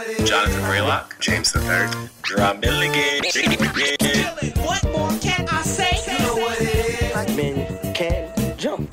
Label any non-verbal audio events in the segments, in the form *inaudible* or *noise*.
Jonathan Braylock, James the Third, Jerah Milligan. What more can I say? You know what it is. Black men can jump.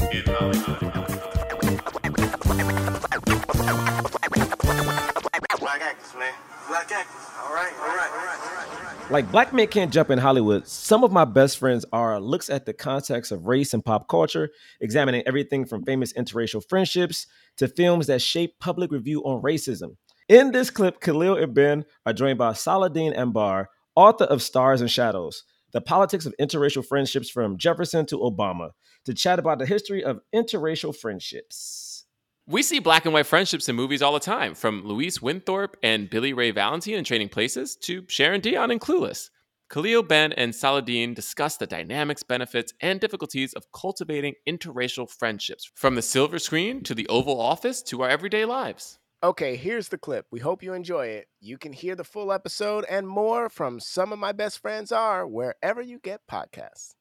Black actors, man. Black actors. All right, all right, all right, all right, all right. Like Black Men Can't Jump in Hollywood, some of my best friends are looks at the context of race and pop culture, examining everything from famous interracial friendships to films that shape public review on racism. In this clip, Khalil and Ben are joined by Saladin Ambar, author of Stars and Shadows, The Politics of Interracial Friendships from Jefferson to Obama, to chat about the history of interracial friendships. We see black and white friendships in movies all the time, from Louis Winthorpe and Billy Ray Valentine in Trading Places to Cher and Dionne in Clueless. Khalil Ben and Saladin discuss the dynamics, benefits, and difficulties of cultivating interracial friendships, from the silver screen to the Oval Office to our everyday lives. Okay, here's the clip. We hope you enjoy it. You can hear the full episode and more from Some of My Best Friends Are wherever you get podcasts.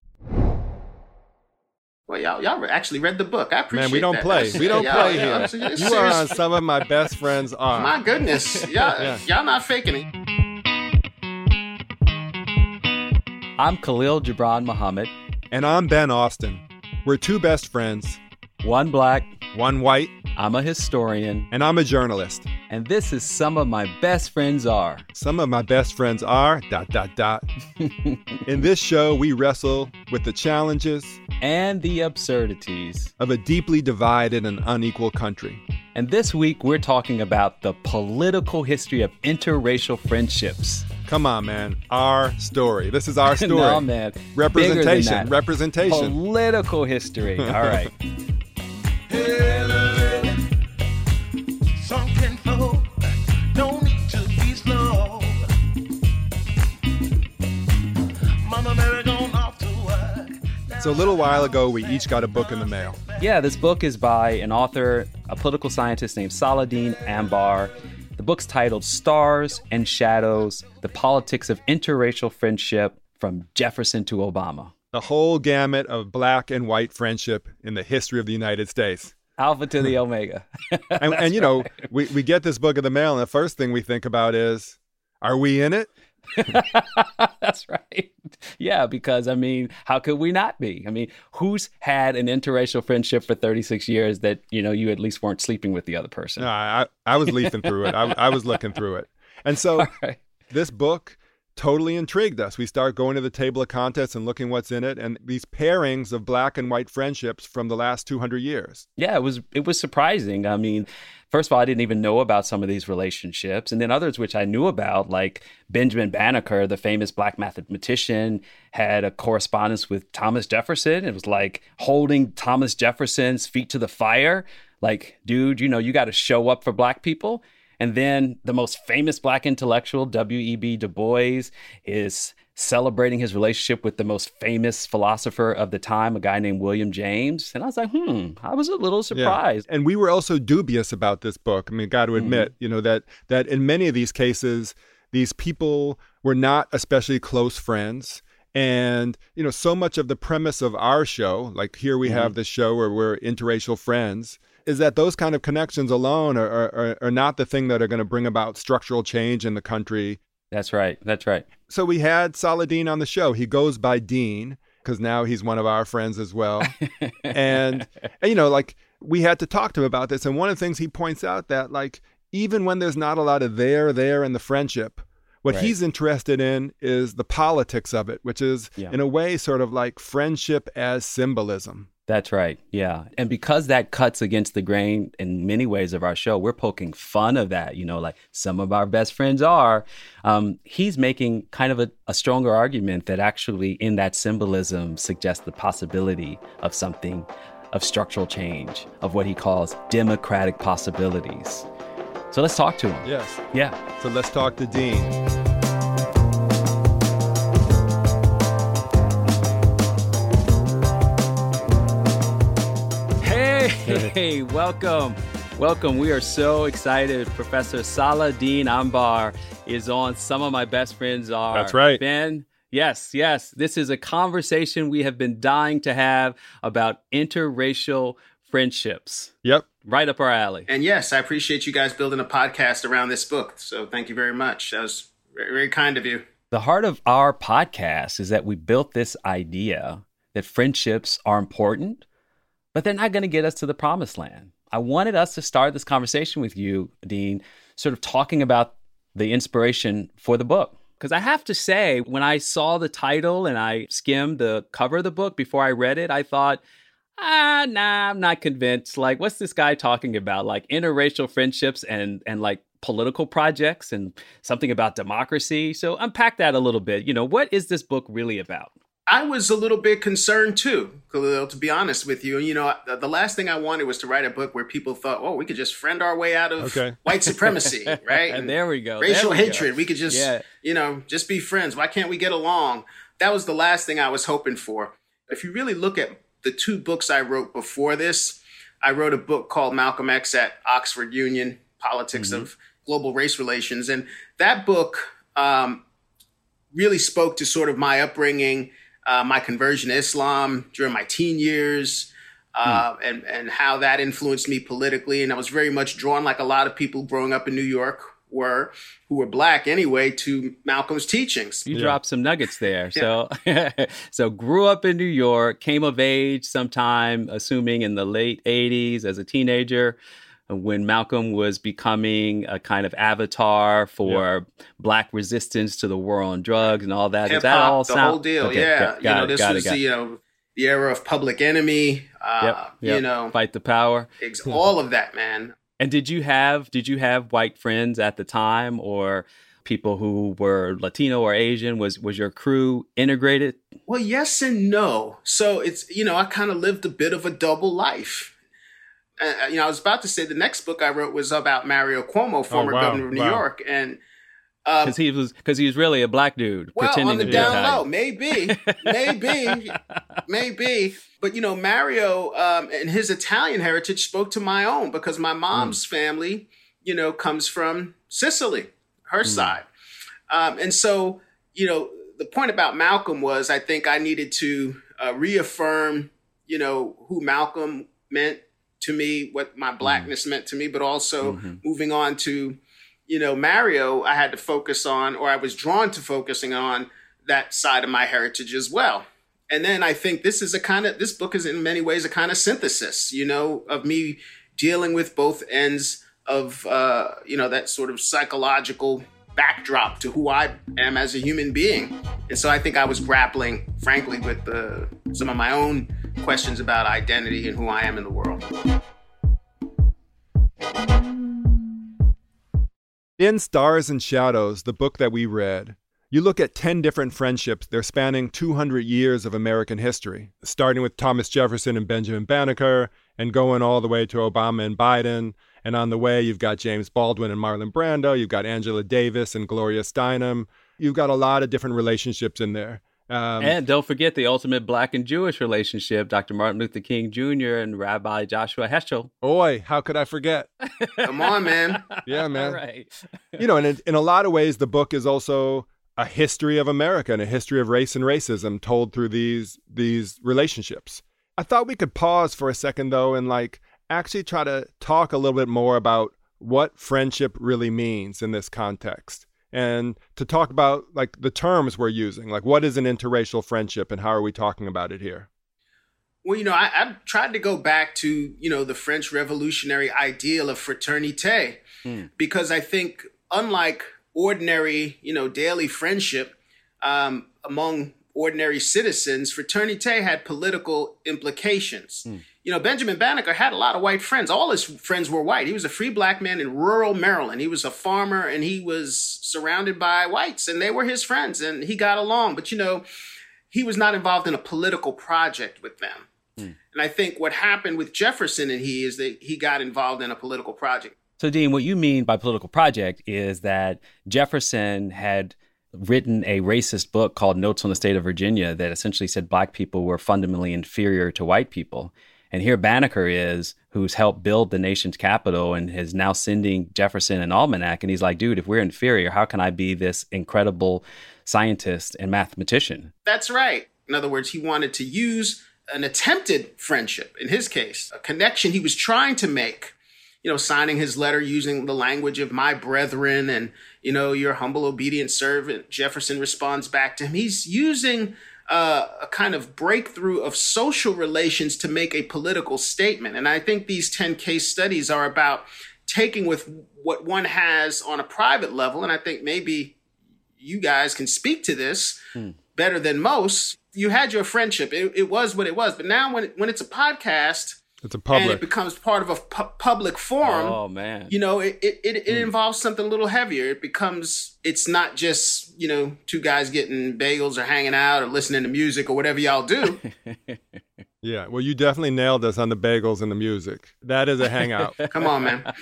Well, y'all, y'all actually read the book. I appreciate that. Man, we don't that. play. We don't play y'all- here. it's- it's You are on some of my best friends are. My goodness, *laughs* y'all, Yeah. y'all not faking it. I'm Khalil Gibran Muhammad, And I'm Ben Austin. We're two best friends, one black, one white, I'm a historian, and I'm a journalist. and this is Some of My Best Friends Are. Some of my best friends are dot dot dot. *laughs* In this show, we wrestle with the challenges and the absurdities. of a deeply divided and unequal country. And this week, we're talking about the political history of interracial friendships. Come on, man. Our story. This is our *laughs* story. no, man. Representation. Representation. Political history. All right. Something *laughs* So a little while ago, we each got a book in the mail. Yeah, this book is by an author, a political scientist named Saladin Ambar. The book's titled Stars and Shadows The Politics of Interracial Friendship from Jefferson to Obama. The whole gamut of black and white friendship in the history of the United States. *laughs* Alpha to the Omega. *laughs* And, and *laughs* you know, we, we get this book in the mail, and the first thing we think about is, are we in it? That's right. *laughs* Yeah, because I mean, how could we not be? I mean, who's had an interracial friendship for 36 years that, you know, you at least weren't sleeping with the other person? No, I, I was leafing through it. I, I was looking through it. And so *laughs* right. this book totally intrigued us. We start going to the table of contents and looking what's in it, and these pairings of black and white friendships from the last 200 years. Yeah, it was it was surprising. I mean, first of all, I didn't even know about some of these relationships, and then others which I knew about, like Benjamin Banneker, the famous black mathematician, had a correspondence with Thomas Jefferson. It was like holding Thomas Jefferson's feet to the fire. Like, dude, you know, you got to show up for black people. And then the most famous black intellectual, W.E.B. Du Bois, is celebrating his relationship with the most famous philosopher of the time, a guy named William James. And I was like, hmm, I was a little Yeah. surprised. And we were also dubious about this book. I mean, got to admit, you know, that that in many of these cases, these people were not especially close friends. And, you know, so much of the premise of our show, like here we have this show where we're interracial friends, is that those kind of connections alone are, are- are not the thing that are going to bring about structural change in the country. That's right. That's right. So we had Saladin on the show. He goes by Dean because now he's one of our friends as well. and, *laughs* and, you know, like we had to talk to him about this. And one of the things he points out that, like, even when there's not a lot of there, there in the friendship, what Right. he's interested in is the politics of it, which is, Yeah. in a way, sort of like friendship as symbolism. That's right. Yeah. And because that cuts against the grain in many ways of our show, we're poking fun of that. You know, like some of our best friends are. Um, he's making kind of a, a stronger argument that actually, in that symbolism, suggests the possibility of something of structural change, of what he calls democratic possibilities. So let's talk to him. Yes. Yeah. So let's talk to Dean. Hey, hey, welcome. Welcome. We are so excited. Professor Saladin Ambar is on Some of My Best Friends Are. That's right. Ben, yes, yes. This is a conversation we have been dying to have about interracial friendships. Yep. Right up our alley. And yes, I appreciate you guys building a podcast around this book. So thank you very much. That was very, very kind of you. The heart of our podcast is that we built this idea that friendships are important, but they're not going to get us to the promised land. I wanted us to start this conversation with you, Dean, sort of talking about the inspiration for the book. Because I have to say, when I saw the title and I skimmed the cover of the book before I read it, I thought, ah, nah, I'm not convinced. Like, what's this guy talking about? Like interracial friendships and and like political projects and something about democracy. So unpack that a little bit. You know, what is this book really about? I was a little bit concerned too, Khalil, to be honest with you. You know, the last thing I wanted was to write a book where people thought, oh, we could just friend our way out of Okay. *laughs* white supremacy, right? And *laughs* there we go. Racial There we go. hatred. We could just, Yeah. you know, just be friends. Why can't we get along? That was the last thing I was hoping for. If you really look at the two books I wrote before this, I wrote a book called Malcolm X at Oxford Union Politics of Global Race Relations. And that book um, really spoke to sort of my upbringing, uh, my conversion to Islam during my teen years, uh, and, and how that influenced me politically. And I was very much drawn, like a lot of people growing up in New York were, who were black anyway, to Malcolm's teachings. You dropped some nuggets there. So, *laughs* so grew up in New York, came of age sometime, assuming in the late '80s as a teenager, when Malcolm was becoming a kind of avatar for Black resistance to the war on drugs and all that. Does Hip that all hop, the sound? whole deal. Okay, yeah, got- you got know, it, this got it, was the you know the era of Public Enemy. Uh, Yep, yep. You know, fight the power. ex- all of that, man. And did you have did you have white friends at the time or people who were Latino or Asian? Was was your crew integrated? Well, yes and no. So it's you know I kind of lived a bit of a double life. Uh, you know, I was about to say the next book I wrote was about Mario Cuomo, former wow, governor of New wow. York, and um, Because he was because he was really a black dude well, pretending on the to down Italian. low, maybe, maybe, *laughs* maybe. But you know, Mario um, and his Italian heritage spoke to my own because my mom's family, you know, comes from Sicily, her side, um, and so you know, the point about Malcolm was I think I needed to uh, reaffirm, you know, who Malcolm meant to me, what my mm-hmm. blackness meant to me, but also mm-hmm. moving on to you know, Mario, I had to focus on, or I was drawn to focusing on that side of my heritage as well. And then I think this is a kind of, this book is in many ways a kind of synthesis, you know, of me dealing with both ends of, uh, you know, that sort of psychological backdrop to who I am as a human being. And so I think I was grappling, frankly, with the, some of my own questions about identity and who I am in the world. In Stars and Shadows, the book that we read, you look at 10 different friendships. They're spanning 200 years of American history, starting with Thomas Jefferson and Benjamin Banneker, and going all the way to Obama and Biden. And on the way, you've got James Baldwin and Marlon Brando. You've got Angela Davis and Gloria Steinem. You've got a lot of different relationships in there. Um, And don't forget the ultimate black and Jewish relationship, Dr. Martin Luther King Jr. and Rabbi Joshua Heschel. boy, how could I forget? Come on, man. *laughs* Yeah, man. Right. you know, and in, in a lot of ways, the book is also a history of America and a history of race and racism told through these these relationships. I thought we could pause for a second though and like actually try to talk a little bit more about what friendship really means in this context and to talk about like the terms we're using like what is an interracial friendship and how are we talking about it here? Well, you know, I, I've tried to go back to, you know, the French revolutionary ideal of fraternité because I think, unlike ordinary, you know, daily friendship um, among ordinary citizens, fraternité had political implications. You know, Benjamin Banneker had a lot of white friends. All his friends were white. He was a free black man in rural Maryland. He was a farmer and he was surrounded by whites and they were his friends and he got along. But, you know, he was not involved in a political project with them. Hmm. And I think what happened with Jefferson and he is that he got involved in a political project. So, Dean, what you mean by political project is that Jefferson had written a racist book called Notes on the State of Virginia that essentially said black people were fundamentally inferior to white people. And here Banneker is, who's helped build the nation's capital and is now sending Jefferson an almanac. And he's like, dude, if we're inferior, how can I be this incredible scientist and mathematician? That's right. In other words, he wanted to use an attempted friendship, in his case, a connection he was trying to make you know, signing his letter using the language of my brethren and, you know, your humble, obedient servant. Jefferson responds back to him. He's using uh, a kind of breakthrough of social relations to make a political statement. And I think these 10 case studies are about taking with what one has on a private level. And I think maybe you guys can speak to this hmm. better than most. You had your friendship, it, it was what it was. But now, when, when it's a podcast, it's a public. And it becomes part of a pu- public forum. Oh man! You know, it it, it, it mm. involves something a little heavier. It becomes it's not just you know two guys getting bagels or hanging out or listening to music or whatever y'all do. *laughs* Yeah, well, you definitely nailed us on the bagels and the music. That is a hangout. *laughs* Come on, man.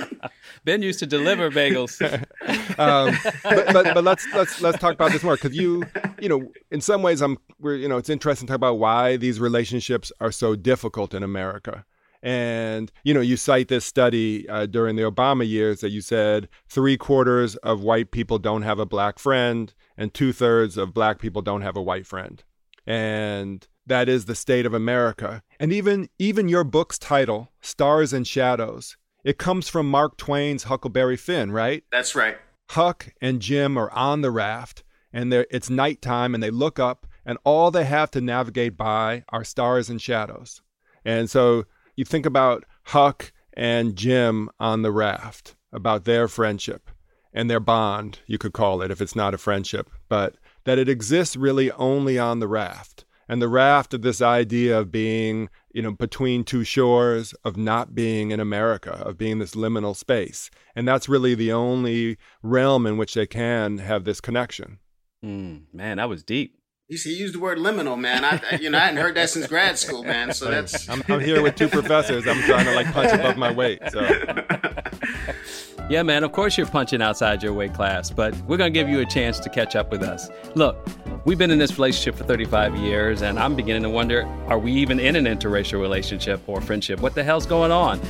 *laughs* ben used to deliver bagels. *laughs* um, but, but, but let's let's let's talk about this more because you you know in some ways I'm we're you know it's interesting to talk about why these relationships are so difficult in America. And you know, you cite this study uh, during the Obama years that you said three quarters of white people don't have a black friend, and two thirds of black people don't have a white friend. And that is the state of America. And even even your book's title, Stars and Shadows, it comes from Mark Twain's Huckleberry Finn, right? That's right. Huck and Jim are on the raft and it's nighttime and they look up and all they have to navigate by are stars and shadows. And so you think about Huck and Jim on the raft, about their friendship and their bond, you could call it if it's not a friendship, but that it exists really only on the raft and the raft of this idea of being you know between two shores of not being in america of being this liminal space and that's really the only realm in which they can have this connection mm, man that was deep he used the word liminal, man. I, you know, I hadn't heard that since grad school, man. So that's. *laughs* I'm, I'm here with two professors. I'm trying to like punch above my weight. So. *laughs* Yeah, man, of course you're punching outside your weight class, but we're going to give you a chance to catch up with us. Look, we've been in this relationship for 35 years, and I'm beginning to wonder are we even in an interracial relationship or friendship? What the hell's going on?